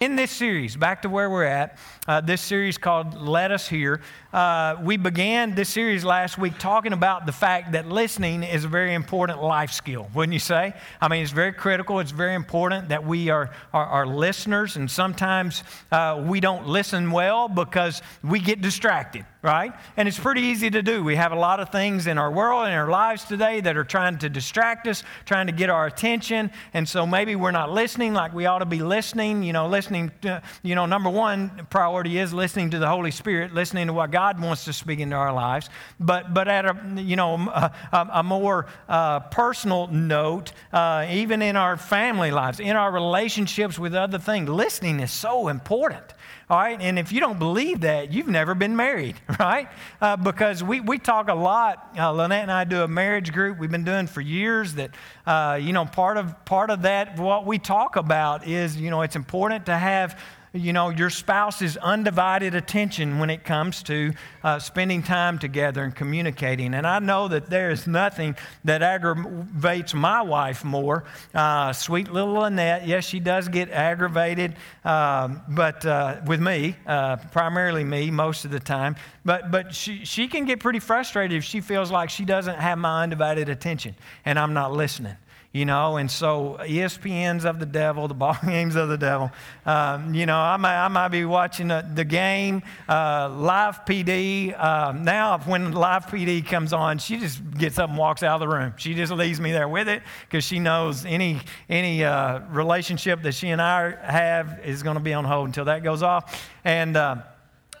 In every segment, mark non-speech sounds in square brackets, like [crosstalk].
In this series, back to where we're at, uh, this series called Let Us Hear, uh, we began this series last week talking about the fact that listening is a very important life skill, wouldn't you say? I mean, it's very critical, it's very important that we are, are, are listeners, and sometimes uh, we don't listen well because we get distracted, right? And it's pretty easy to do. We have a lot of things in our world and our lives today that are trying to distract us, trying to get our attention, and so maybe we're not listening like we ought to be listening, you know, listening to, you know, number one priority is listening to the Holy Spirit, listening to what God wants to speak into our lives. But, but at a, you know, a, a more uh, personal note, uh, even in our family lives, in our relationships with other things, listening is so important. All right, and if you don't believe that, you've never been married, [laughs] right? Uh, because we, we talk a lot. Uh, Lynette and I do a marriage group we've been doing for years. That uh, you know, part of part of that what we talk about is you know it's important to have you know, your spouse's undivided attention when it comes to uh, spending time together and communicating. And I know that there is nothing that aggravates my wife more. Uh, sweet little Lynette, yes, she does get aggravated, um, but uh, with me, uh, primarily me, most of the time. But, but she, she can get pretty frustrated if she feels like she doesn't have my undivided attention and I'm not listening you know, and so ESPN's of the devil, the ball [laughs] games of the devil. Um, you know, I might, I might be watching the, game, uh, live PD. Uh, now, when live PD comes on, she just gets up and walks out of the room. She just leaves me there with it because she knows any, any uh, relationship that she and I have is going to be on hold until that goes off. And, uh,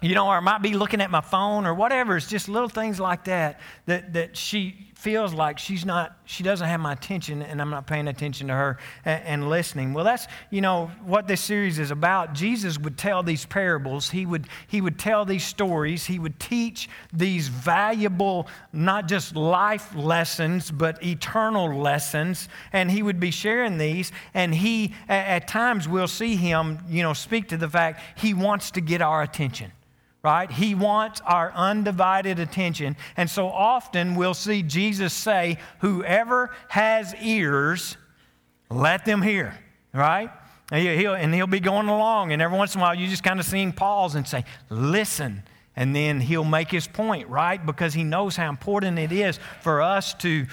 you know, or I might be looking at my phone or whatever. It's just little things like that that, that she feels like she's not, she doesn't have my attention and I'm not paying attention to her and, and, listening. Well, that's, you know, what this series is about. Jesus would tell these parables. He would, he would tell these stories. He would teach these valuable, not just life lessons, but eternal lessons. And he would be sharing these. And he, at, at times, we'll see him, you know, speak to the fact he wants to get our attention right? He wants our undivided attention. And so often we'll see Jesus say, Whoever has ears, let them hear, right? And he'll, and he'll be going along, and every once in a while you just kind of see him pause and say, Listen. And then he'll make his point, right? Because he knows how important it is for us to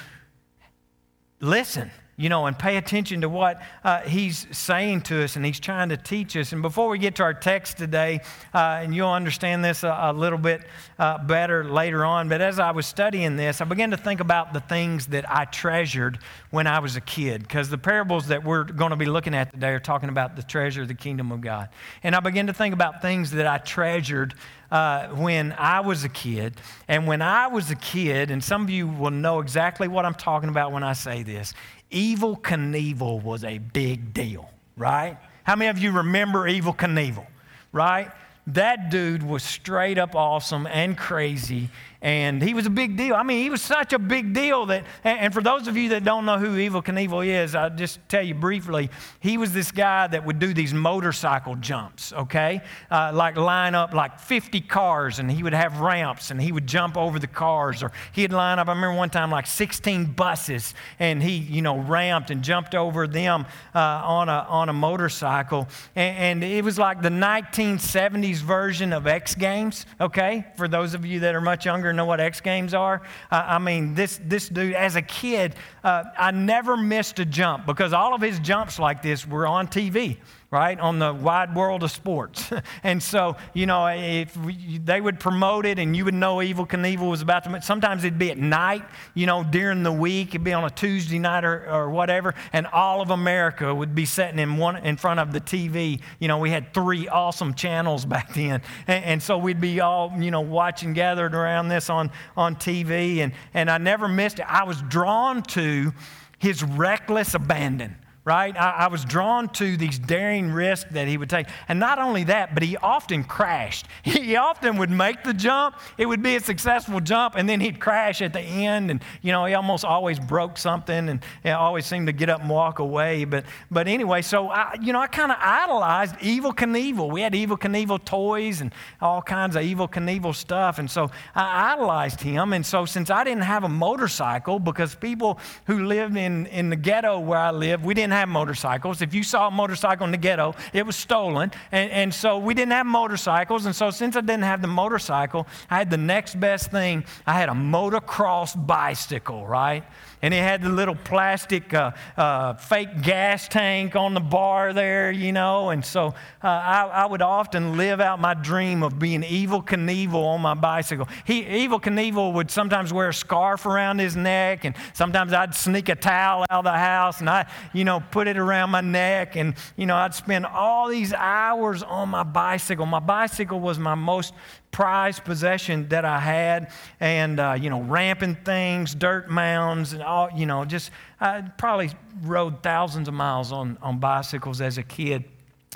listen you know, and pay attention to what uh, he's saying to us and he's trying to teach us. And before we get to our text today, uh, and you'll understand this a, a little bit uh, better later on, but as I was studying this, I began to think about the things that I treasured when I was a kid, because the parables that we're going to be looking at today are talking about the treasure of the kingdom of God. And I began to think about things that I treasured uh, when I was a kid. And when I was a kid, and some of you will know exactly what I'm talking about when I say this, Evel Knievel was a big deal, right? How many of you remember Evel Knievel, right? That dude was straight up awesome and crazy, and he was a big deal. I mean, he was such a big deal that, and for those of you that don't know who Evel Knievel is, I'll just tell you briefly. He was this guy that would do these motorcycle jumps, okay? Uh, like line up like 50 cars, and he would have ramps, and he would jump over the cars. Or he'd line up, I remember one time, like 16 buses, and he, you know, ramped and jumped over them uh, on, a, on a motorcycle. And, and it was like the 1970s version of X Games, okay? For those of you that are much younger, know what X Games are? Uh, I mean, this, this dude, as a kid, uh, I never missed a jump because all of his jumps like this were on TV right, on the wide world of sports. [laughs] and so, you know, if we, they would promote it and you would know Evel Knievel was about to, sometimes it'd be at night, you know, during the week, it'd be on a Tuesday night or, or whatever, and all of America would be sitting in, one, in front of the TV. You know, we had three awesome channels [laughs] back then. And, and so we'd be all, you know, watching, gathered around this on, on TV. And, and I never missed it. I was drawn to his reckless abandon right? I, I, was drawn to these daring risks that he would take. And not only that, but he often crashed. [laughs] He often would make the jump. It would be a successful jump, and then he'd crash at the end. And, you know, he almost always broke something and always seemed to get up and walk away. But, but anyway, so, I, you know, I kind of idolized Evel Knievel. We had Evel Knievel toys and all kinds of Evel Knievel stuff. And so I idolized him. And so since I didn't have a motorcycle, because people who lived in, in the ghetto where I lived, we didn't have motorcycles. If you saw a motorcycle in the ghetto, it was stolen. And, and so we didn't have motorcycles. And so since I didn't have the motorcycle, I had the next best thing. I had a motocross bicycle, right? And it had the little plastic uh, uh, fake gas tank on the bar there, you know. And so uh, I, I, would often live out my dream of being Evel Knievel on my bicycle. He, Evel Knievel would sometimes wear a scarf around his neck, and sometimes I'd sneak a towel out of the house and I, you know, put it around my neck, and you know, I'd spend all these hours on my bicycle. My bicycle was my most prized possession that I had, and uh, you know, ramping things, dirt mounds, and all. You know, just I probably rode thousands of miles on on bicycles as a kid.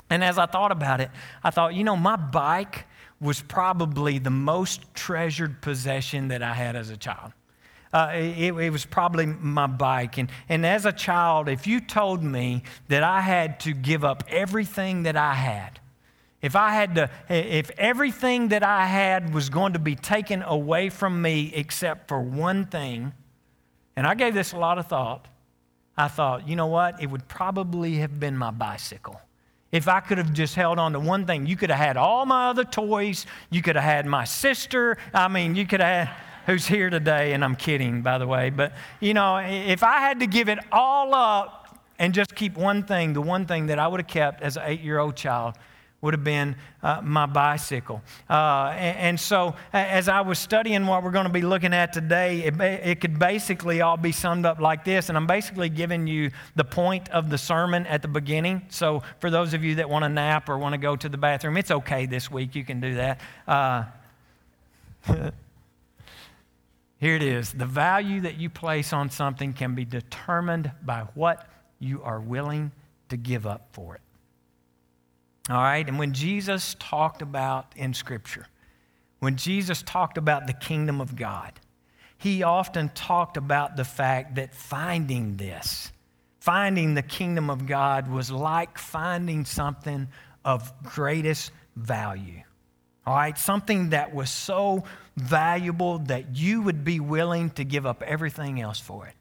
And as I thought about it, I thought, you know, my bike was probably the most treasured possession that I had as a child. Uh, it, it, was probably my bike. And, and as a child, if you told me that I had to give up everything that I had if I had to, if everything that I had was going to be taken away from me except for one thing, and I gave this a lot of thought, I thought, you know what? It would probably have been my bicycle. If I could have just held on to one thing, you could have had all my other toys. You could have had my sister. I mean, you could have who's here today, and I'm kidding, by the way. But, you know, if I had to give it all up and just keep one thing, the one thing that I would have kept as an eight year old child would have been uh, my bicycle. Uh, and, and, so, as I was studying what we're going to be looking at today, it, it could basically all be summed up like this. And I'm basically giving you the point of the sermon at the beginning. So, for those of you that want to nap or want to go to the bathroom, it's okay this week. You can do that. Uh, [laughs] here it is the value that you place on something can be determined by what you are willing to give up for it. All right? And when Jesus talked about in Scripture, when Jesus talked about the kingdom of God, he often talked about the fact that finding this, finding the kingdom of God, was like finding something of greatest value. All right? Something that was so valuable that you would be willing to give up everything else for it.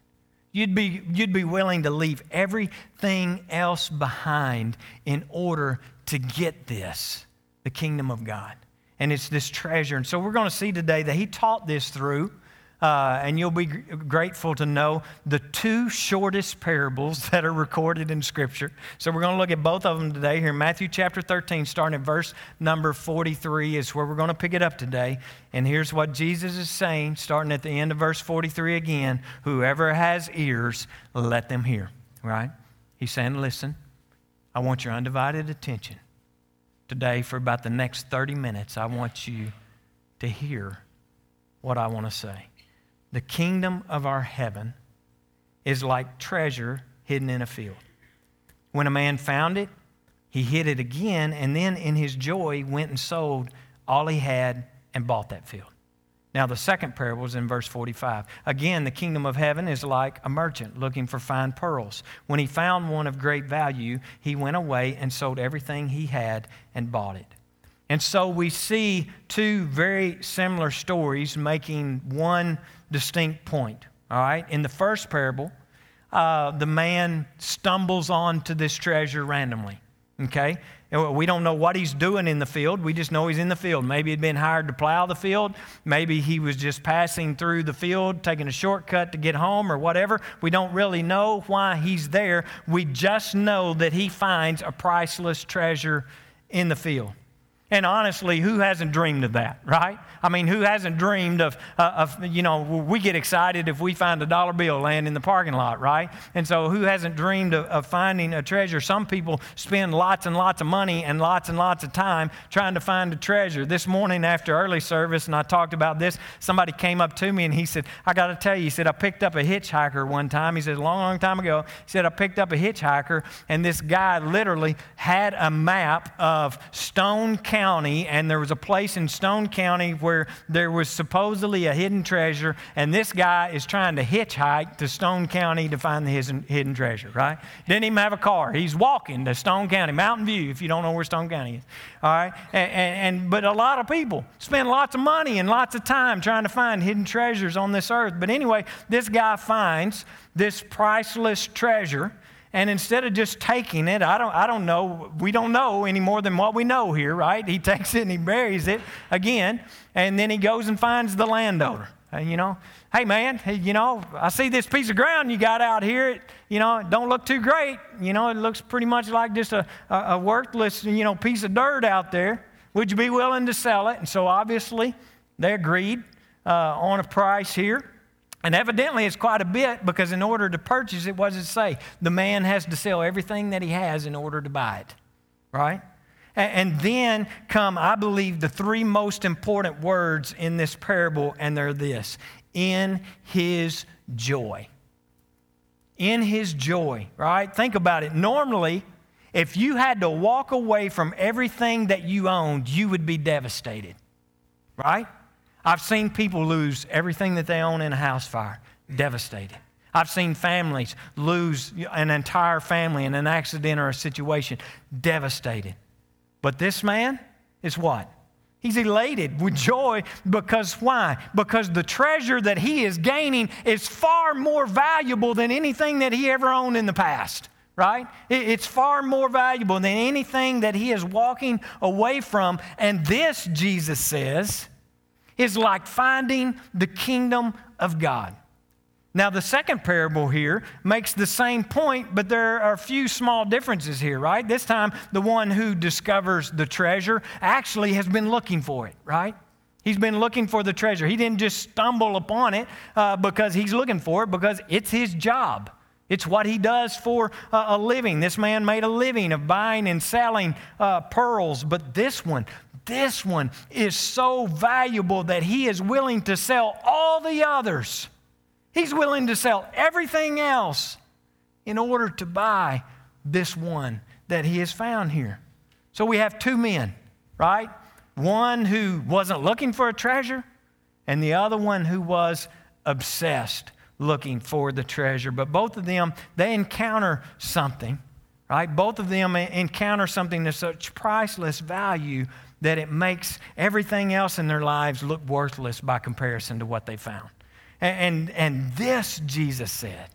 You'd be, you'd be willing to leave everything else behind in order to get this, the kingdom of God. And it's this treasure. And so we're going to see today that he taught this through. Uh, and you'll be grateful to know the two shortest parables [laughs] that are recorded in Scripture. So we're going to look at both of them today here Matthew chapter 13, starting at verse number 43, is where we're going to pick it up today. And here's what Jesus is saying, starting at the end of verse 43 again Whoever has ears, let them hear. Right? He's saying, Listen, I want your undivided attention. Today, for about the next 30 minutes, I want you to hear what I want to say. The kingdom of our heaven is like treasure hidden in a field. When a man found it, he hid it again, and then in his joy went and sold all he had and bought that field. Now, the second parable is in verse 45. Again, the kingdom of heaven is like a merchant looking for fine pearls. When he found one of great value, he went away and sold everything he had and bought it. And so we see two very similar stories making one distinct point. All right? In the first parable, uh, the man stumbles onto this treasure randomly. Okay? We don't know what he's doing in the field. We just know he's in the field. Maybe he'd been hired to plow the field. Maybe he was just passing through the field, taking a shortcut to get home or whatever. We don't really know why he's there. We just know that he finds a priceless treasure in the field. And honestly, who hasn't dreamed of that, right? I mean, who hasn't dreamed of, uh, of, you know, we get excited if we find a dollar bill laying in the parking lot, right? And so, who hasn't dreamed of, of finding a treasure? Some people spend lots and lots of money and lots and lots of time trying to find a treasure. This morning after early service, and I talked about this, somebody came up to me and he said, I got to tell you, he said, I picked up a hitchhiker one time. He said, a long, long time ago, he said, I picked up a hitchhiker, and this guy literally had a map of Stone County County, and there was a place in Stone County where there was supposedly a hidden treasure, and this guy is trying to hitchhike to Stone County to find the hidden treasure, right? Didn't even have a car. He's walking to Stone County, Mountain View, if you don't know where Stone County is, all right? And, and, and but a lot of people spend lots of money and lots of time trying to find hidden treasures on this earth. But anyway, this guy finds this priceless treasure And instead of just taking it, I don't, I don't know, we don't know any more than what we know here, right? He [laughs] takes it and he buries it again, and then he goes and finds the landowner. And, you know, hey man, you know, I see this piece of ground you got out here. It, you know, it don't look too great. You know, it looks pretty much like just a, a, a worthless, you know, piece of dirt out there. Would you be willing to sell it? And so obviously they agreed uh, on a price here. And evidently, it's quite a bit because in order to purchase it, what does it say? The man has to sell everything that he has in order to buy it, right? And then come, I believe, the three most important words in this parable, and they're this in his joy. In his joy, right? Think about it. Normally, if you had to walk away from everything that you owned, you would be devastated, right? I've seen people lose everything that they own in a house fire, devastated. I've seen families lose an entire family in an accident or a situation, devastated. But this man is what? He's elated with joy because why? Because the treasure that he is gaining is far more valuable than anything that he ever owned in the past, right? It's far more valuable than anything that he is walking away from. And this, Jesus says, is like finding the kingdom of God. Now, the second parable here makes the same point, but there are a few small differences here, right? This time, the one who discovers the treasure actually has been looking for it, right? He's been looking for the treasure. He didn't just stumble upon it uh, because he's looking for it, because it's his job. It's what he does for a living. This man made a living of buying and selling uh, pearls, but this one, this one is so valuable that he is willing to sell all the others. He's willing to sell everything else in order to buy this one that he has found here. So we have two men, right? One who wasn't looking for a treasure, and the other one who was obsessed looking for the treasure. But both of them, they encounter something, right? Both of them encounter something of such priceless value that it makes everything else in their lives look worthless by comparison to what they found. And, and, and this, Jesus said,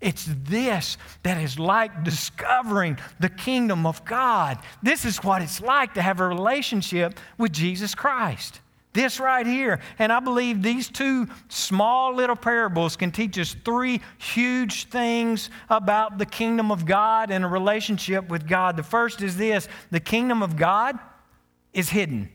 it's this that is like discovering the kingdom of God. This is what it's like to have a relationship with Jesus Christ. This right here. And I believe these two small little parables can teach us three huge things about the kingdom of God and a relationship with God. The first is this the kingdom of God is hidden.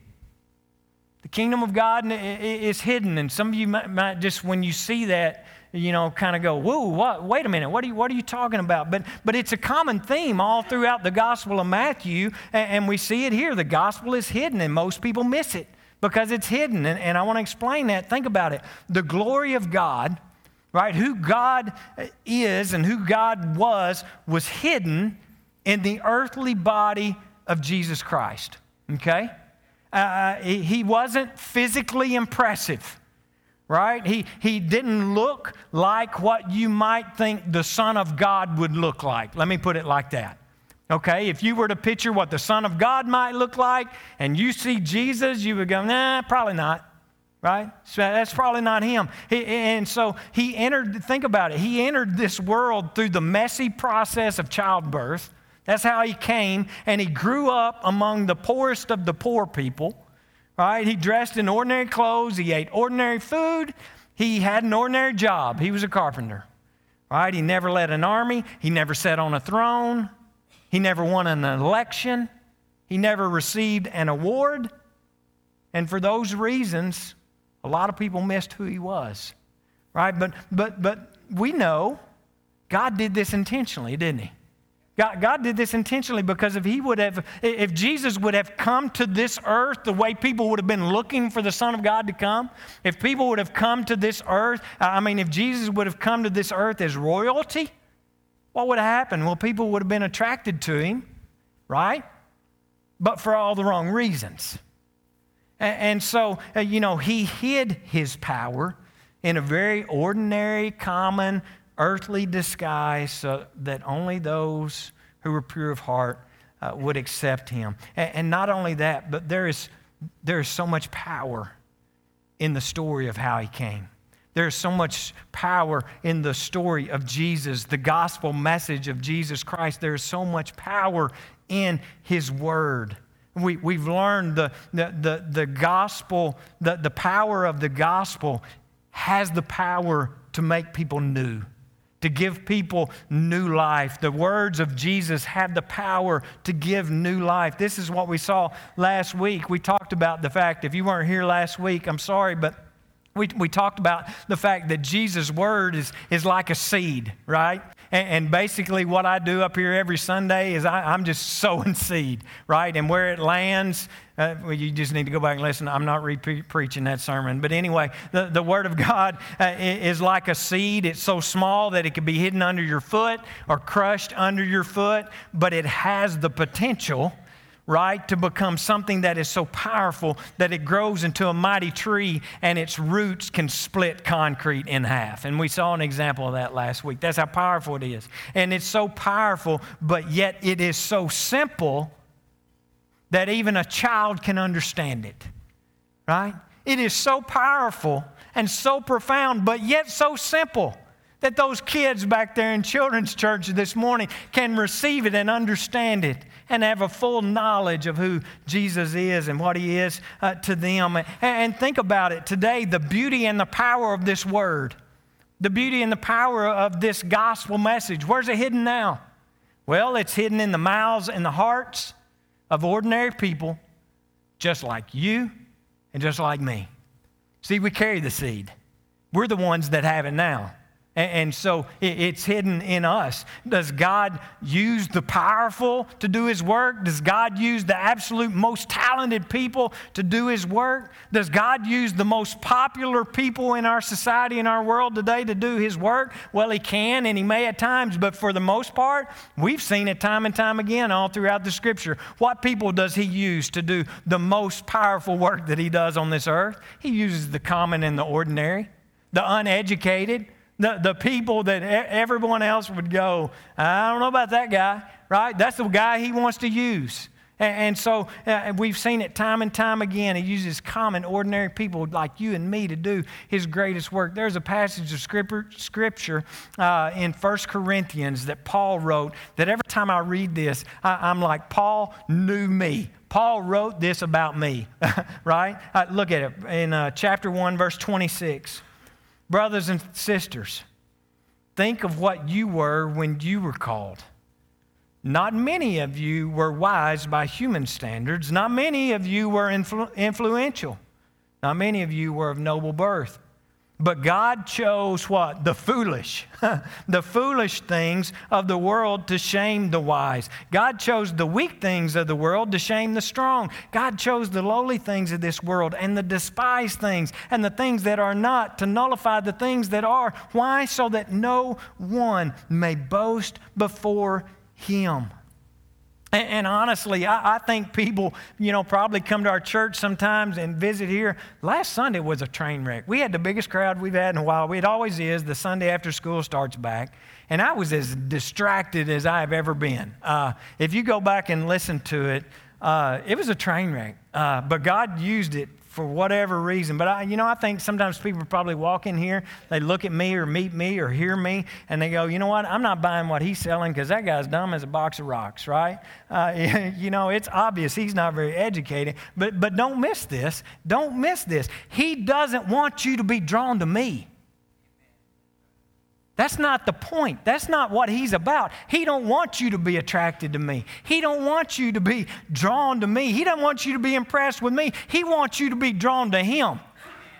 The kingdom of God is hidden. And some of you might just, when you see that, you know, kind of go, whoa, what, wait a minute, what are, you, what are you talking about? But, but it's a common theme all throughout the Gospel of Matthew, and, and we see it here. The gospel is hidden, and most people miss it because it's hidden. And, and I want to explain that. Think about it. The glory of God, right, who God is and who God was, was hidden in the earthly body of Jesus Christ okay? Uh, he wasn't physically impressive, right? He, he didn't look like what you might think the Son of God would look like. Let me put it like that. Okay, if you were to picture what the Son of God might look like and you see Jesus, you would go, nah, probably not, right? So that's probably not him. He, and so he entered, think about it, he entered this world through the messy process of childbirth that's how he came, and he grew up among the poorest of the poor people. Right? He dressed in ordinary clothes, he ate ordinary food, he had an ordinary job. He was a carpenter. Right? He never led an army, he never sat on a throne, he never won an election, he never received an award. And for those reasons, a lot of people missed who he was. Right? But but but we know God did this intentionally, didn't he? God, God, did this intentionally because if he would have, if Jesus would have come to this earth the way people would have been looking for the Son of God to come, if people would have come to this earth, I mean, if Jesus would have come to this earth as royalty, what would have happened? Well, people would have been attracted to him, right? But for all the wrong reasons. And, so, uh, you know, he hid his power in a very ordinary, common, earthly disguise so that only those who were pure of heart uh, would accept him. And, and not only that, but there is, there is so much power in the story of how he came. There's so much power in the story of Jesus, the gospel message of Jesus Christ. There's so much power in His Word. We, we've learned the, the, the, the gospel, the, the power of the gospel has the power to make people new, to give people new life. The words of Jesus have the power to give new life. This is what we saw last week. We talked about the fact, if you weren't here last week, I'm sorry, but we, we talked about the fact that Jesus' word is, is like a seed, right? And, and basically, what I do up here every Sunday is I, am just [laughs] sowing seed, right? And where it lands, uh, well, you just need to go back and listen. I'm not re- preaching that sermon. But anyway, the, the Word of God uh, is like a seed. It's so small that it can be hidden under your foot or crushed under your foot, but it has the potential right? To become something that is so powerful that it grows into a mighty tree and its roots can split concrete in half. And we saw an example of that last week. That's how powerful it is. And it's so powerful, but yet it is so simple that even a child can understand it, right? It is so powerful and so profound, but yet so simple that those kids back there in children's church this morning can receive it and understand it and have a full knowledge of who Jesus is and what he is uh, to them. And, and think about it today the beauty and the power of this word, the beauty and the power of this gospel message. Where's it hidden now? Well, it's hidden in the mouths and the hearts of ordinary people just like you and just like me. See, we carry the seed. We're the ones that have it now. And so it's hidden in us. Does God use the powerful to do His work? Does God use the absolute most talented people to do His work? Does God use the most popular people in our society, in our world today to do His work? Well, He can and He may at times, but for the most part, we've seen it time and time again all throughout the Scripture. What people does He use to do the most powerful work that He does on this earth? He uses the common and the ordinary, the uneducated the, the people that everyone else would go, I don't know about that guy, right? That's the guy he wants to use. And, and so uh, we've seen it time and time again. He uses common, ordinary people like you and me to do his greatest work. There's a passage of scripture, scripture uh, in 1 Corinthians that Paul wrote that every time I read this, I, I'm like, Paul knew me. Paul wrote this about me, [laughs] right? Uh, look at it in uh, chapter 1, verse 26. Brothers and sisters, think of what you were when you were called. Not many of you were wise by human standards. Not many of you were influ- influential. Not many of you were of noble birth. But God chose what? The foolish, [laughs] the foolish things of the world to shame the wise. God chose the weak things of the world to shame the strong. God chose the lowly things of this world and the despised things and the things that are not to nullify the things that are. Why? So that no one may boast before him. And, and honestly, I, I, think people, you know, probably come to our church sometimes and visit here. Last Sunday was a train wreck. We had the biggest crowd we've had in a while. It always is the Sunday after school starts back. And I was as distracted as I have ever been. Uh, if you go back and listen to it, uh, it was a train wreck. Uh, but God used it for whatever reason. But I, you know, I think sometimes people probably walk in here, they look at me or meet me or hear me, and they go, you know what? I'm not buying what he's selling because that guy's dumb as a box of rocks, right? Uh, [laughs] you know, it's obvious he's not very educated. But but don't miss this. Don't miss this. He doesn't want you to be drawn to me. That's not the point. That's not what he's about. He don't want you to be attracted to me. He don't want you to be drawn to me. He don't want you to be impressed with me. He wants you to be drawn to him.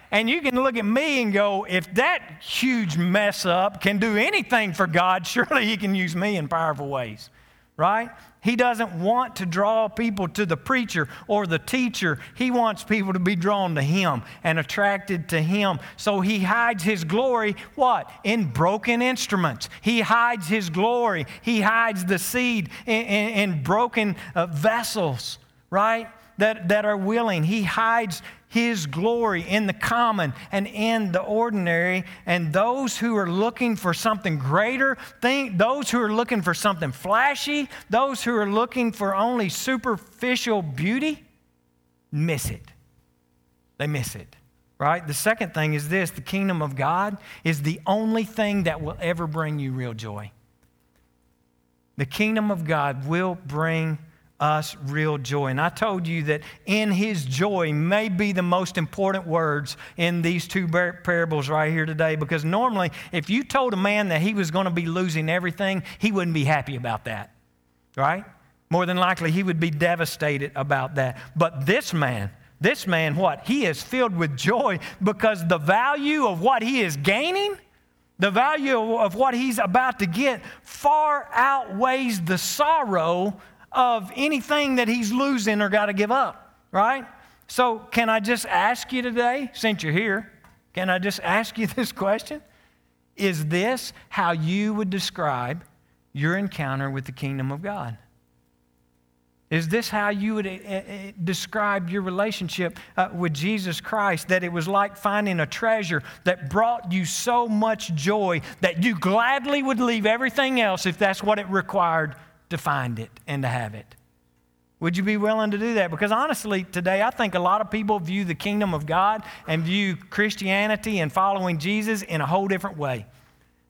And you can look at me and go, if that huge mess up can do anything for God, [laughs] surely he can use me in powerful ways. Right? He doesn't want to draw people to the preacher or the teacher. He wants people to be drawn to him and attracted to him. So he hides his glory, what? In broken instruments. He hides his glory. He hides the seed in, in, in broken uh, vessels, right? That, that are willing. He hides his glory in the common and in the ordinary. And those who are looking for something greater, think, those who are looking for something flashy, those who are looking for only superficial beauty, miss it. They miss it right? The second thing is this the kingdom of God is the only thing that will ever bring you real joy. The kingdom of God will bring us real joy. And I told you that in his joy may be the most important words in these two parables right here today because normally, if you told a man that he was going to be losing everything, he wouldn't be happy about that, right? More than likely, he would be devastated about that. But this man, this man, what? He is filled with joy because the value of what he is gaining the value of what he's about to get far outweighs the sorrow of anything that he's losing or got to give up, right? So, can I just ask you today, since you're here, can I just ask you [laughs] this question? Is this how you would describe your encounter with the kingdom of God? Is this how you would uh, uh, describe your relationship uh, with Jesus Christ? That it was like finding a treasure that brought you so much joy that you gladly would leave everything else if that's what it required to find it and to have it? Would you be willing to do that? Because honestly, today I think a lot of people view the kingdom of God and view Christianity and following Jesus in a whole different way.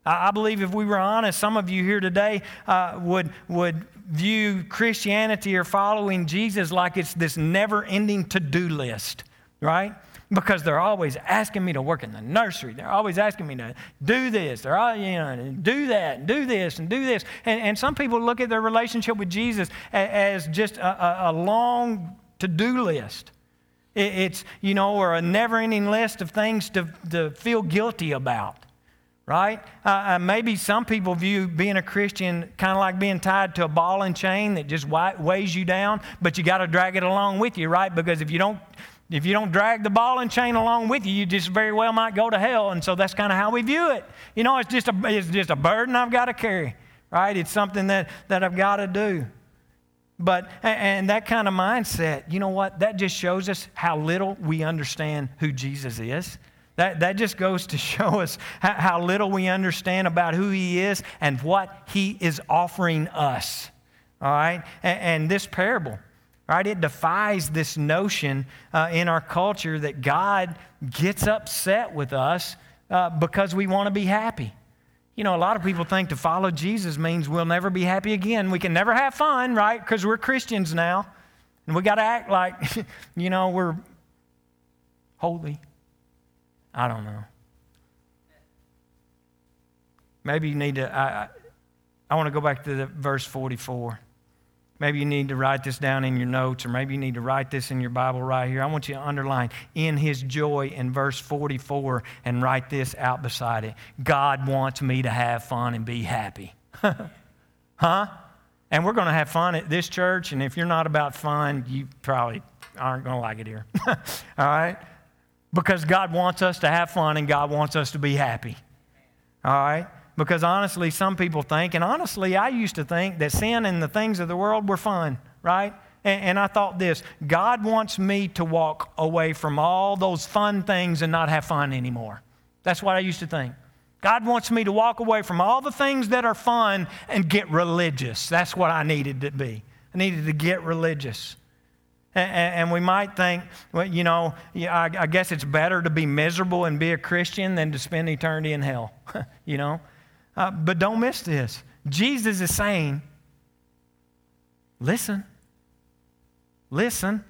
I believe if we were honest, some of you here today uh, would, would view Christianity or following Jesus like it's this never ending to do list, right? Because they're always asking me to work in the nursery. They're always asking me to do this. They're all, you know, do that, and do this, and do this. And, and some people look at their relationship with Jesus as just a, a long to do list. It's, you know, or a never ending list of things to, to feel guilty about right? Uh, uh, maybe some people view being a Christian kind of like being tied to a ball and chain that just weighs you down, but you got to drag it along with you, right? Because if you don't if you don't drag the ball and chain along with you, you just very well might go to hell. And so that's kind of how we view it. You know, it's just a, it's just a burden I've got to carry, right? It's something that, that I've got to do. But, and that kind of mindset, you know what? That just shows us how little we understand who Jesus is. That, that just goes to [laughs] show us how, how little we understand about who He is and what He is offering us. All right? And, and this parable, right, it defies this notion uh, in our culture that God gets upset with us uh, because we want to be happy. You know, a lot of people think to follow Jesus means we'll never be happy again. We can never have fun, right? Because we're Christians now. And we got to act like, [laughs] you know, we're holy. I don't know. Maybe you need to, I, I want to go back to the verse 44. Maybe you need to write this down in your notes, or maybe you need to write this in your Bible right here. I want you to underline in his joy in verse 44 and write this out beside it. God wants me to have fun and be happy. [laughs] huh? And we're going to have fun at this church, and if you're not about fun, you probably aren't going to like it here. [laughs] All right? because God wants us to have fun and God wants us to be happy. All right? Because honestly, some people think, and honestly, I used to think that sin and the things of the world were fun, right? And, and, I thought this God wants me to walk away from all those fun things and not have fun anymore. That's what I used to think. God wants me to walk away from all the things that are fun and get religious. That's what I needed to be. I needed to get religious. And, we might think, well, you know, I guess it's better to be miserable and be a Christian than to spend eternity in hell, [laughs] you know? Uh, but don't miss this. Jesus is saying, listen, listen.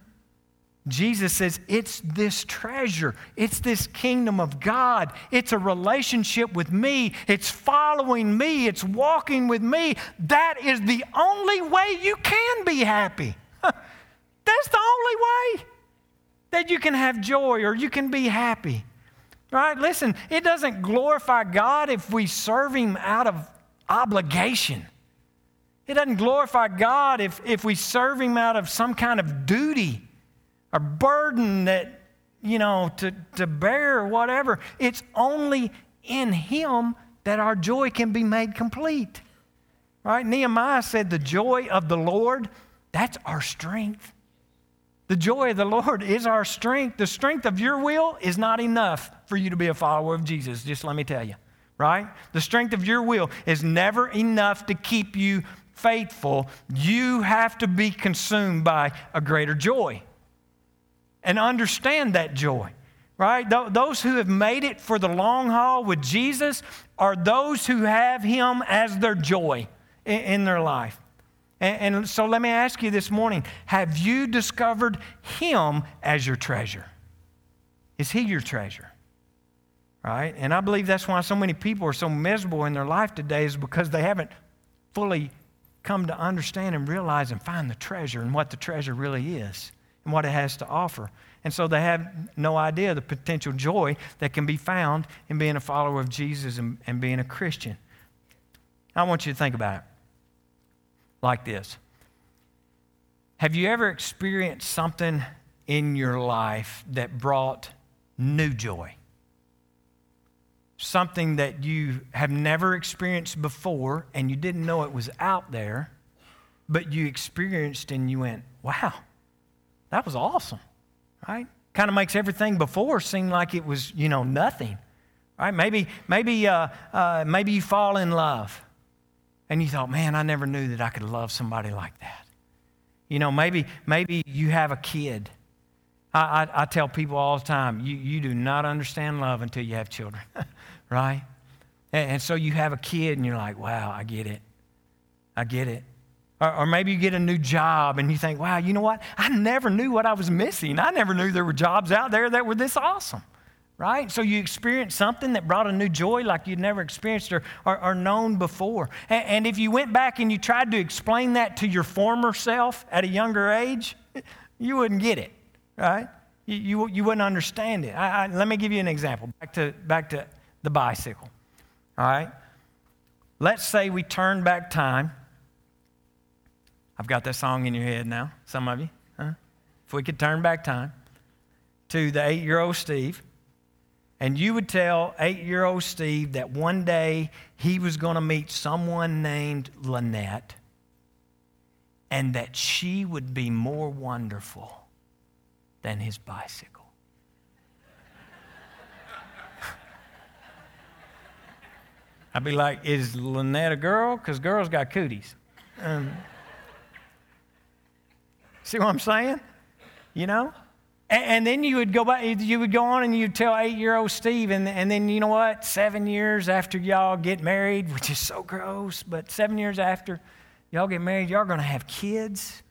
Jesus says, it's this treasure. It's this kingdom of God. It's a relationship with me. It's following me. It's walking with me. That is the only way you can be happy. [laughs] That's the only way that you can have joy or you can be happy. Right? Listen, it doesn't glorify God if we serve Him out of obligation. It doesn't glorify God if, if we serve Him out of some kind of duty or burden that, you know, to, to bear or whatever. It's only in Him that our joy can be made complete. Right? Nehemiah said, The joy of the Lord, that's our strength. The joy of the Lord is our strength. The strength of your will is not enough for you to be a follower of Jesus, just let me tell you, right? The strength of your will is never enough to keep you faithful. You have to be consumed by a greater joy and understand that joy right? Those who have made it for the long haul with Jesus are those who have Him as their joy in their life. And so let me ask you this morning have you discovered Him as your treasure? Is He your treasure? Right? And I believe that's why so many people are so miserable in their life today, is because they haven't fully come to understand and realize and find the treasure and what the treasure really is and what it has to offer. And so they have no idea the potential joy that can be found in being a follower of Jesus and, and being a Christian. I want you to think about it like this Have you ever experienced something in your life that brought new joy? Something that you have never experienced before and you didn't know it was out there, but you experienced and you went, wow, that was awesome right? Kind of makes everything before seem like it was, you know, nothing, right? Maybe, maybe, uh, uh, maybe you fall in love, and you thought, man, I never knew that I could love somebody like that. You know, maybe, maybe you have a kid. I, I, I tell people all the time, you, you do not understand love until you have children, [laughs] right? And, and so you have a kid, and you're like, wow, I get it. I get it. Or, or, maybe you get a new job and you think, wow, you know what? I never knew what I was missing. I never knew there were jobs out there that were this awesome, right? So you experienced something that brought a new joy like you'd never experienced or, or, or known before. And, and if you went back and you tried to explain that to your former self at a younger age, [laughs] you wouldn't get it, right? You, you, you wouldn't understand it. I, I, let me give you an example. Back to, back to the bicycle, all right? Let's say we turn back time I've got that song in your head now, some of you. Huh? If we could turn back time to the eight year old Steve, and you would tell eight year old Steve that one day he was going to meet someone named Lynette and that she would be more wonderful than his bicycle. [laughs] I'd be like, is Lynette a girl? Because girls got cooties. Um, See what I'm saying? You know? And, and, then you would go back, you would go on and you'd tell eight year old Steve, and, and then you know what? Seven years after y'all get married, which is so gross, but seven years after y'all get married, y'all going to have kids,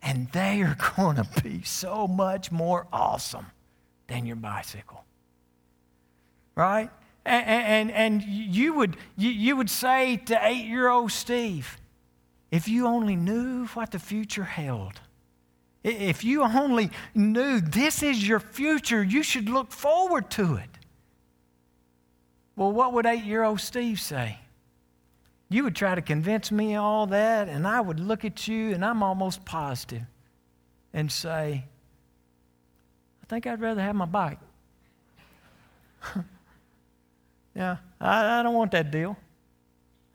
and they are [laughs] going to be so much more awesome than your bicycle. Right? And, and, and you, would, you, you would say to eight year old Steve, if you only knew what the future held, if you only knew this is your future, you should look forward to it. Well, what would eight year old Steve say? You would try to convince me all that, and I would look at you, and I'm almost positive, and say, I think I'd rather have my bike. [laughs] yeah, I, I, don't want that deal.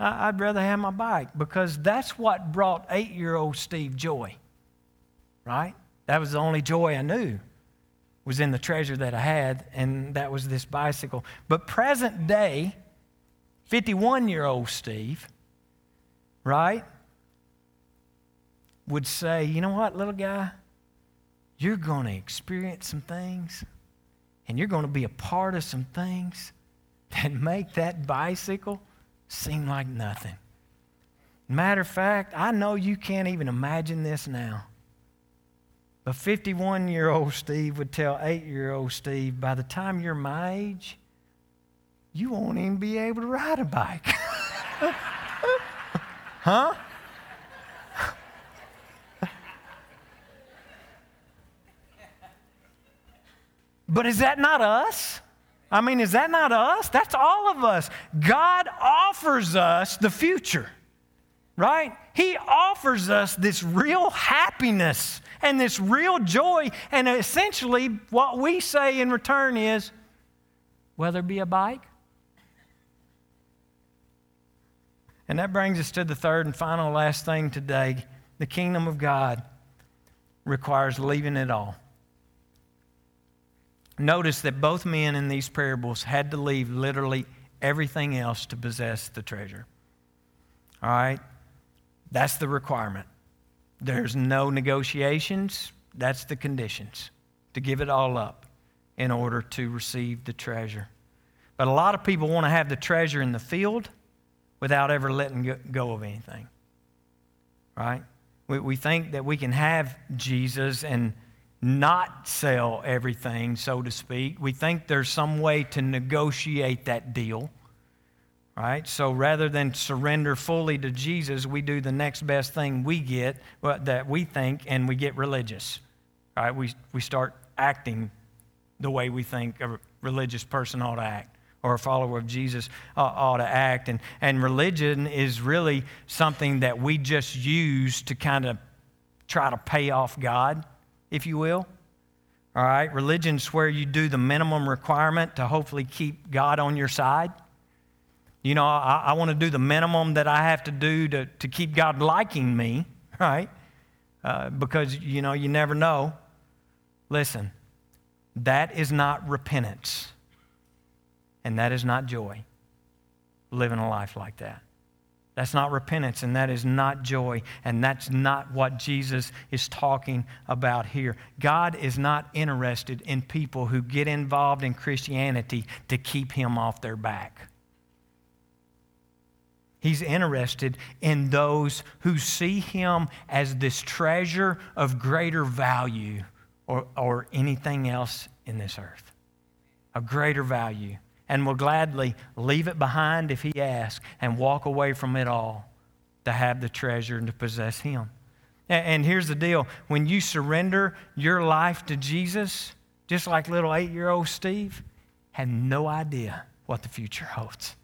I, I'd rather have my bike because that's what brought eight year old Steve joy right? That was the only joy I knew was in the treasure that I had, and that was this bicycle. But present day, 51 year old Steve, right, would say, you know what, little guy? You're going to experience some things, and you're going to be a part of some things that make that bicycle seem like nothing. Matter of fact, I know you can't even imagine this now. But 51 year old Steve would tell 8 year old Steve, by the time you're my age, you won't even be able to ride a bike. [laughs] huh? but is that not us? I mean, is that not us? That's all of us. God offers us the future, right? He offers us this real happiness and this real joy. And essentially, what we say in return is whether it be a bike. And that brings us to the third and final last thing today. The kingdom of God requires leaving it all. Notice that both men in these parables had to leave literally everything else to possess the treasure. All right? That's the requirement. There's no negotiations. That's the conditions to give it all up. in order to receive the treasure. But a lot of people want to have the treasure in the field without ever letting go of anything. Right? We, we think that we can have Jesus and not sell everything, so to speak. We think there's some way to negotiate that deal. Right? So rather than surrender fully to Jesus, we do the next best thing we get that we think and we get religious. Right? We, we start acting the way we think a religious person ought to act or a follower of Jesus uh, ought to act. And, and religion is really something that we just use to kind of try to pay off God, if you will. All right? Religion's where you do the minimum requirement to hopefully keep God on your side. You know, I, I want to do the minimum that I have to do to, to keep God liking me, [laughs] right? Uh, because, you know, you never know. Listen, that is not repentance. And that is not joy, living a life like that. That's not repentance, and that is not joy, and that's not what Jesus is talking about here. God is not interested in people who get involved in Christianity to keep Him off their back. He's interested in those who see Him as this treasure of greater value or, or anything else in this earth. A greater value and will gladly leave it behind if he asks and walk away from it all to have the treasure and to possess him. And here's the deal when you surrender your life to Jesus, just like little eight year old Steve, had no idea what the future holds.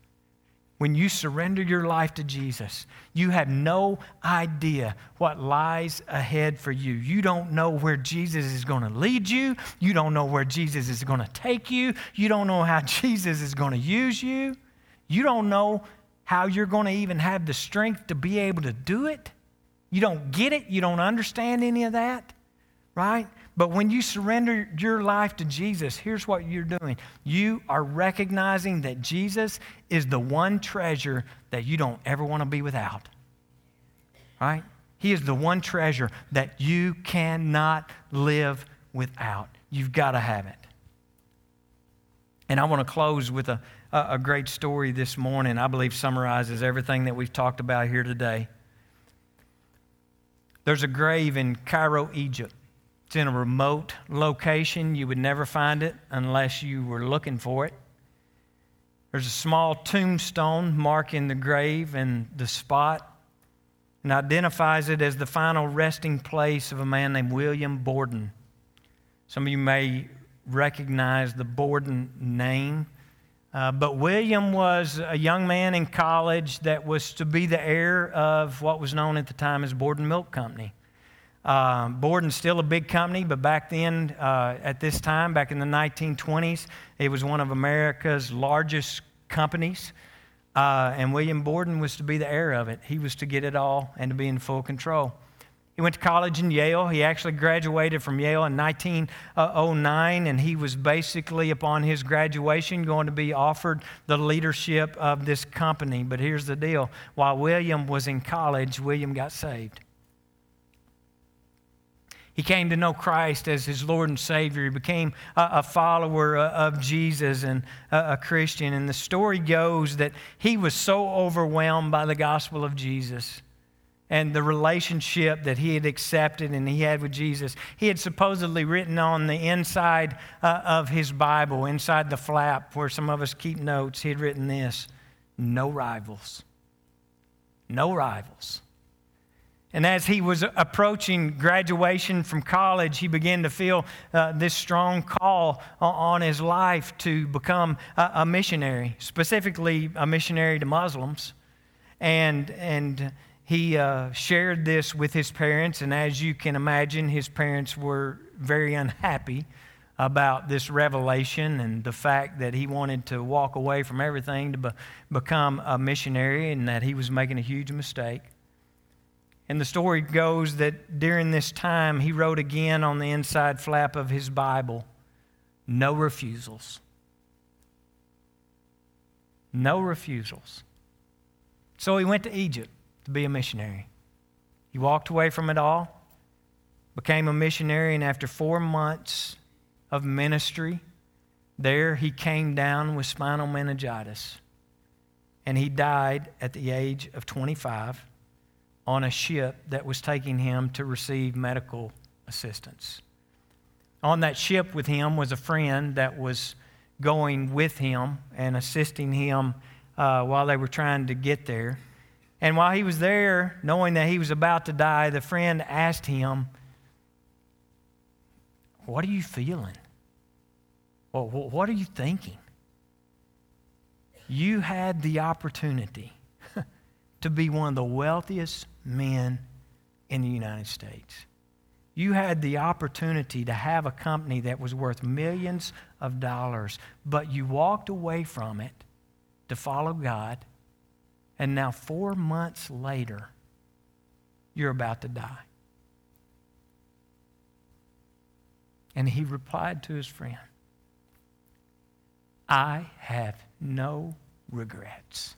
When you surrender your life to Jesus, you have no idea what lies ahead for you. You don't know where Jesus is going to lead you. You don't know where Jesus is going to take you. You don't know how [laughs] Jesus is going to use you. You don't know how you're going to even have the strength to be able to do it. You don't get it. You don't understand any of that, right? But when you surrender your life to Jesus, here's what you're doing you are recognizing that Jesus is the one treasure that you don't ever want to be without. Right? He is the one treasure that you cannot live without. You've got to have it. And I want to close with a, a great story this morning, I believe summarizes everything that we've talked about here today. There's a grave in Cairo, Egypt. It's in a remote location. You would never find it unless you were looking for it. There's a small tombstone marking the grave and the spot and identifies it as the final resting place of a man named William Borden. Some of you may recognize the Borden name. Uh, but William was a young man in college that was to be the heir of what was known at the time as Borden Milk Company. Uh, Borden's still a big company, but back then, uh, at this time, back in the 1920s, it was one of America's largest companies. Uh, and William Borden was to be the heir of it. He was to get it all and to be in full control. He went to college in Yale. He actually graduated from Yale in 1909, and he was basically, upon his graduation, going to be offered the leadership of this company. But here's the deal while William was in college, William got saved. He came to know Christ as his Lord and Savior. He became a, a follower uh, of Jesus and a, a Christian. And the story goes that he was so overwhelmed by the gospel of Jesus and the relationship that he had accepted and he had with Jesus. He had supposedly written on the inside uh, of his Bible, inside the flap where some of us keep notes, he had written this No rivals. No rivals. And as he was approaching graduation from college, he began to feel uh, this strong call on his life to become a, a, missionary, specifically a missionary to Muslims. And, and he uh, shared this with his parents, and as you can imagine, his parents were very unhappy about this revelation and the fact that he wanted to walk away from everything to be, become a missionary and that he was making a huge mistake. And the story goes that during this time, he wrote again on the inside flap of his Bible no refusals. No refusals. So he went to Egypt to be a missionary. He walked away from it all, became a missionary, and after four months of ministry There he came down with spinal meningitis, and he died at the age of 25 on a ship that was taking him to receive medical assistance. On that ship with him was a friend that was going with him and assisting him uh, while they were trying to get there. And while he was there, knowing that he was about to die, the friend asked him, What are you feeling? Well, what are you thinking? You had the opportunity [laughs] to be one of the wealthiest men in the United States. You had the opportunity to have a company that was worth millions of dollars, but you walked away from it to follow God, and now four months later, you're about to die. And he replied to his friend, I have no regrets.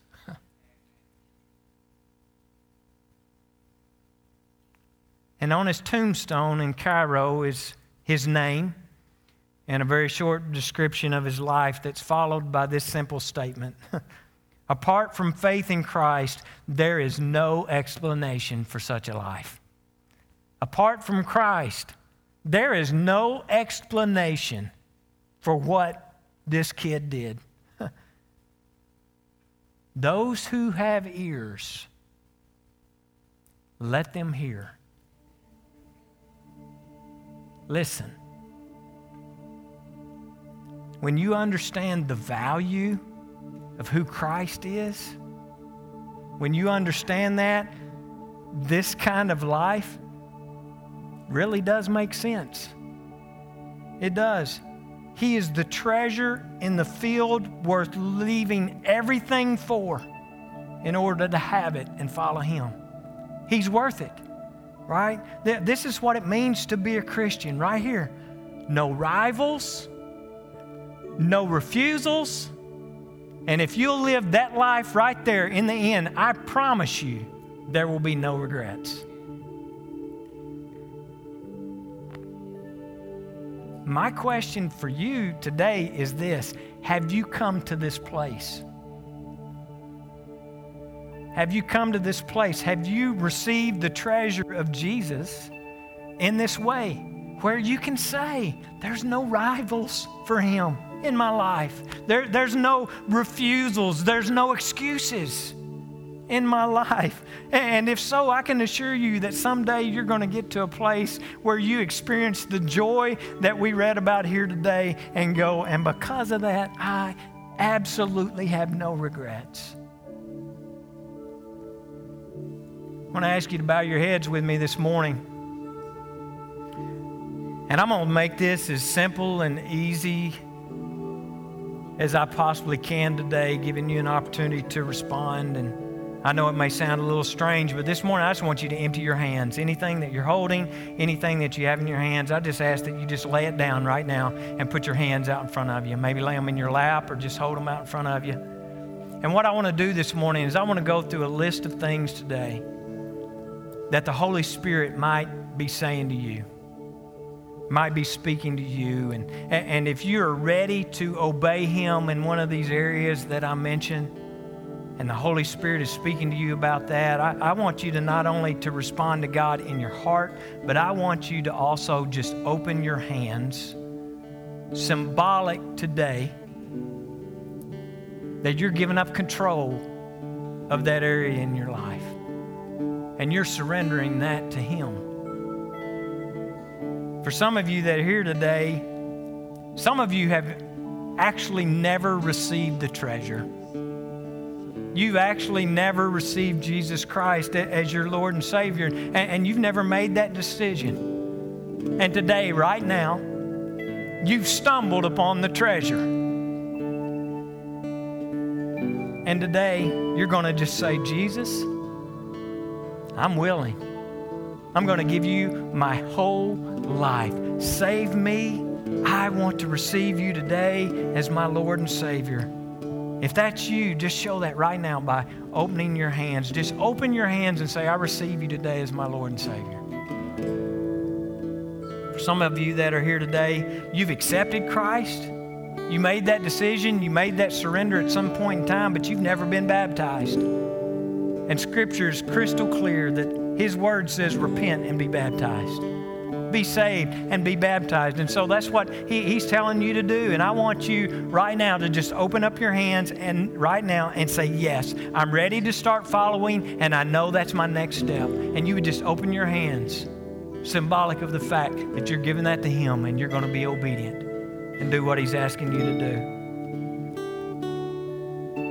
And on his tombstone in Cairo is his name and a very short description of his life that's followed by this simple statement [laughs] Apart from faith in Christ, there is no explanation for such a life. Apart from Christ, there is no explanation for what this kid did. [laughs] Those who have ears, let them hear. Listen. When you understand the value of who Christ is, when you understand that, this kind of life really does make sense. It does. He is the treasure in the field worth leaving everything for in order to have it and follow Him. He's worth it right? This is what it means to be a Christian right here. No rivals, no refusals. And if you'll live that life right there in the end, I promise you there will be no regrets. My question for you today is this Have you come to this place? Have you come to this place? Have you received the treasure of Jesus in this way where you can say, There's no rivals for him in my life? There, there's no refusals, there's no excuses in my life. And if so, I can assure you that someday you're going to get to a place where you experience the joy that we read about here today and go, and because of that, I absolutely have no regrets. I want to ask you to bow your heads with me this morning. And I'm going to make this as simple and easy as I possibly can today, giving you an opportunity to respond. And I know it may sound a little strange, but this morning I just want you to empty your hands. Anything that you're holding, anything that you have in your hands, I just ask that you just lay it down right now and put your hands out in front of you. Maybe lay them in your lap or just hold them out in front of you. And what I want to do this morning is I want to go through a list of things today that the Holy Spirit might be saying to you, might be speaking to you. And, and if you're ready to obey Him in one of these areas that I mentioned, and the Holy Spirit is speaking to you about that, I, I want you to not only to respond to God in your heart, but I want you to also just open your hands, symbolic today, that you're giving up control of that area in your life and you're surrendering that to Him. For some of you that are here today, some of you have actually never received the treasure. You've actually never received Jesus Christ as your Lord and Savior, and, you've never made that decision. And today, right now, you've stumbled upon the treasure. And today, you're going to just say, Jesus, I'm willing. I'm going to give you my whole life. Save me. I want to receive you today as my Lord and Savior. If that's you, just show that right now by opening your hands. Just open your hands and say, I receive you today as my Lord and Savior. For some of you that are here today, you've accepted Christ, You made that decision, you made that surrender at some point in time, but you've never been baptized. And Scripture is crystal clear that His Word says, repent and be baptized. Be saved and be baptized. And so that's what he, He's telling you to do. And I want you right now to just open up your hands and right now and say, Yes, I'm ready to start following, and I know that's my next step. And you would just open your hands, symbolic of the fact that you're giving that to Him and you're going to be obedient and do what He's asking you to do.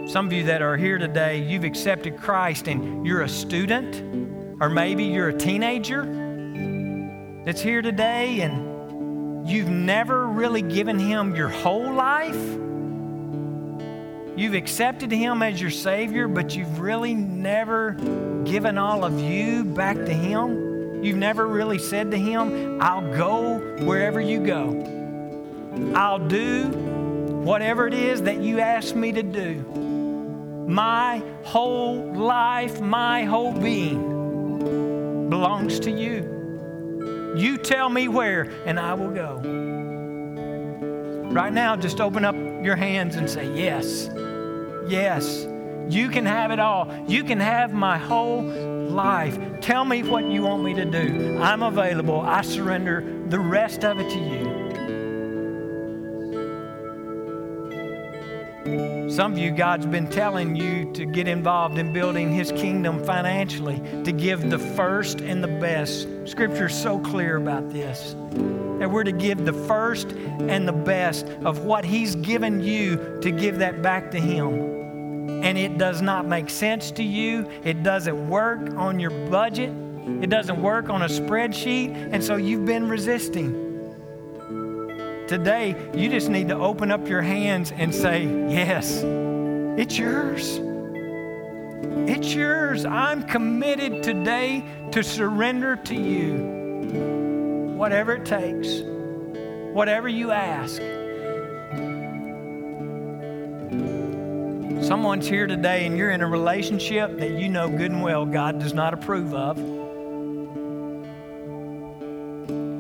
Some of you that are here today, you've accepted Christ and you're a student, or maybe you're a teenager that's here today and you've never really given Him your whole life. You've accepted Him as your Savior, but you've really never given all of you back to Him. You've never really said to Him, I'll go wherever you go. I'll do whatever it is that you ask me to do. My whole life, my whole being belongs to you. You tell me where, and I will go. Right now, just open up your hands and say, Yes, yes, you can have it all. You can have my whole life. Tell me what you want me to do. I'm available. I surrender the rest of it to you. Some of you, God's been telling you to get involved in building His kingdom financially, to give the first and the best. Scripture's so clear about this. That we're to give the first and the best of what He's given you to give that back to Him. And it does not make sense to you, it doesn't work on your budget, it doesn't work on a spreadsheet, and so you've been resisting. Today, you just need to open up your hands and say, Yes, it's yours. It's yours. I'm committed today to surrender to you. Whatever it takes, whatever you ask. Someone's here today and you're in a relationship that you know good and well God does not approve of.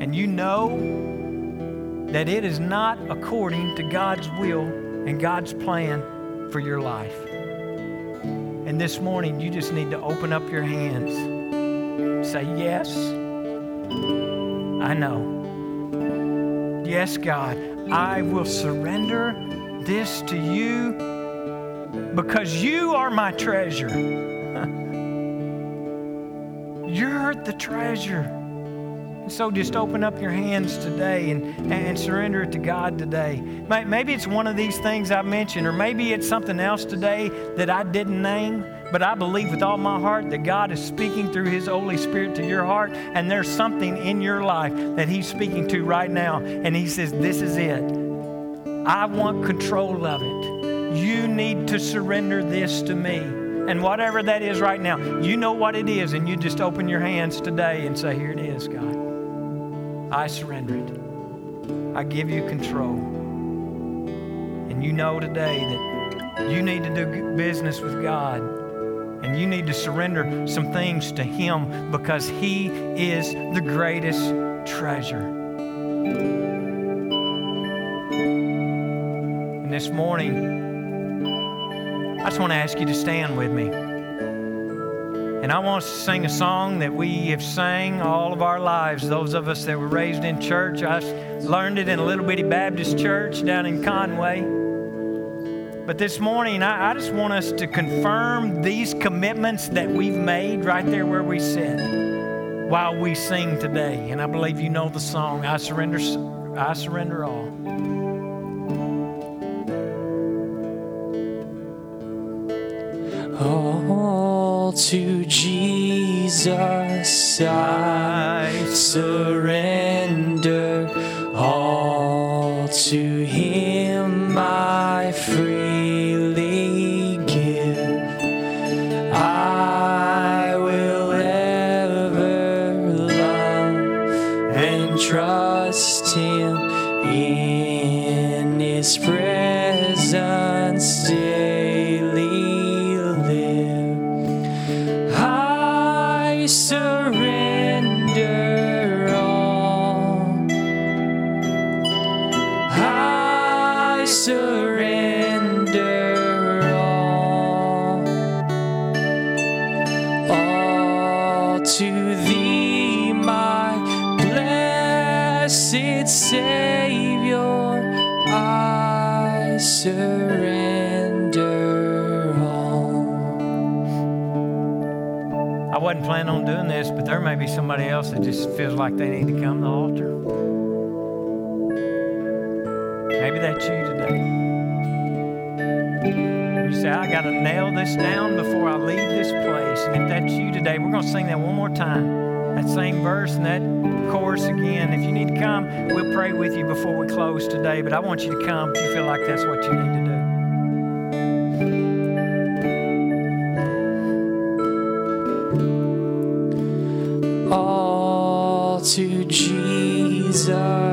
And you know that it is not according to God's will and God's plan for your life. And this morning, you just need to open up your hands. Say, Yes, I know. Yes, God, I will surrender this to you because you are my treasure. [laughs] You're the treasure. So just open up your hands today and, and surrender it to God today. Maybe it's one of these things I mentioned, or maybe it's something else today that I didn't name. But I believe with all my heart that God is speaking through His Holy Spirit to your heart, and there's something in your life that He's speaking to right now. And He says, This is it. I want control of it. You need to surrender this to me. And whatever that is right now, you know what it is, and you just open your hands today and say, Here it is, God. I surrender it. I give you control. And you know today that you need to do business with God and you need to surrender some things to Him because He is the greatest treasure. And this morning, I just want to ask you to stand with me. And I want us to sing a song that we have sang all of our lives, those of us that were raised in church. I learned it in a little bitty Baptist church down in Conway. But this morning, I, I just want us to confirm these commitments that we've made right there where we sit while we sing today. And I believe you know the song, I Surrender, I Surrender oh, To Jesus. I surrender all else that just feels like they need to come to the altar. Maybe that's you today. You say, I got to nail this down before I leave this place. And if that's you today, we're going to sing that one more time. That same verse and that chorus again. If you need to come, we'll pray with you before we close today. But I want you to come if you feel like that's what you need to Jesus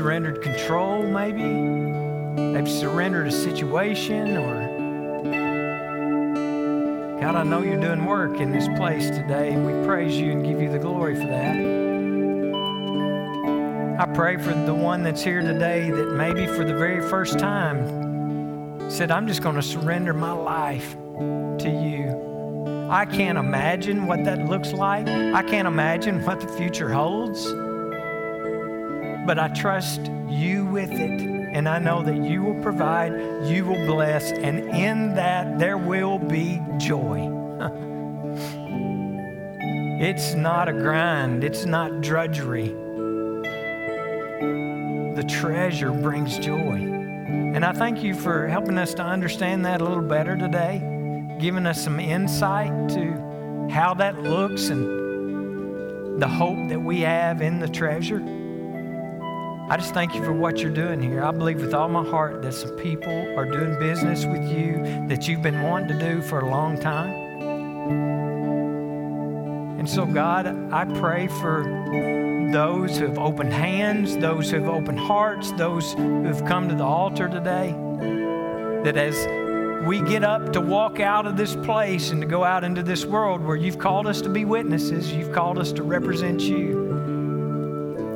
surrendered control, maybe. They've surrendered a situation or God, I know you're doing work in this place today, and we praise you and give you the glory for that. I pray for the one that's here today that maybe for the very first time said, I'm just going to surrender my life to you. I can't imagine what that looks like. I can't imagine what the future holds. But I trust you with it. And I know that you will provide, you will bless, and in that there will be joy. [laughs] it's not a grind, it's not drudgery. The treasure brings joy. And I thank you for helping us to understand that a little better today, giving us some insight to how that looks and the hope that we have in the treasure. I just thank you for what you're doing here. I believe with all my heart that some people are doing business with you that you've been wanting to do for a long time. And so, God, I pray for those who have opened hands, those who have opened hearts, those who have come to the altar today, that as we get up to walk out of this place and to go out into this world where you've called us to be witnesses, you've called us to represent you.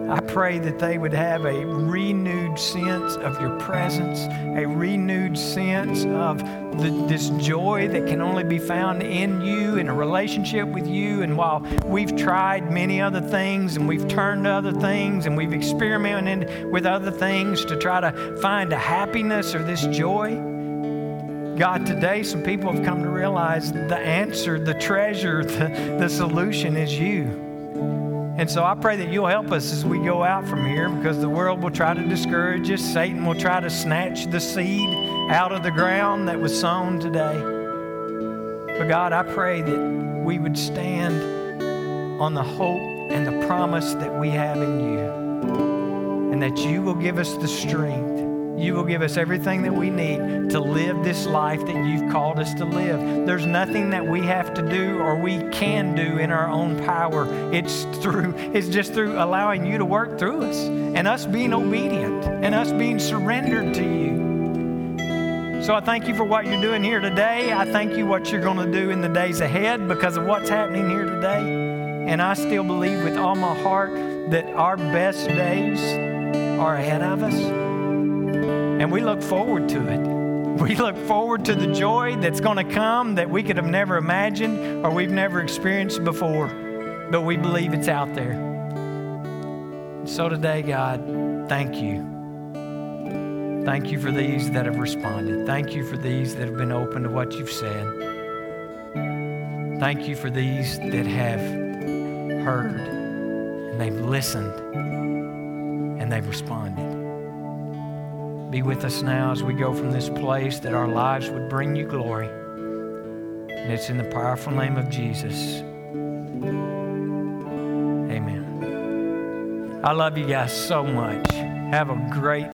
I pray that they would have a renewed sense of your presence, a renewed sense of the, this joy that can only be found in you, in a relationship with you. And while we've tried many other things and we've turned to other things and we've experimented with other things to try to find a happiness or this joy, God, today some people have come to realize the answer, the treasure, [laughs] the, the solution is you. And so I pray that you'll help us as we go out from here because the world will try to discourage us. Satan will try to snatch the seed out of the ground that was sown today. But God, I pray that we would stand on the hope and the promise that we have in you. And that you will give us the strength you will give us everything that we need to live this life that you've called us to live. There's nothing that we have to do or we can do in our own power. It's through it's just through allowing you to work through us and us being obedient and us being surrendered to you. So I thank you for what you're doing here today. I thank you what you're going to do in the days ahead because of what's happening here today. And I still believe with all my heart that our best days are ahead of us. And we look forward to it. [laughs] We look forward to the joy that's going to come that we could have never imagined or we've never experienced before, but we believe it's out there. So today, God, thank you. Thank you for these that have responded. Thank you for these that have been open to what you've said. Thank you for these that have heard and they've listened and they've responded. Be with us now as we go from this place that our lives would bring you glory. And it's in the powerful name of Jesus. Amen. I love you guys so much. Have a great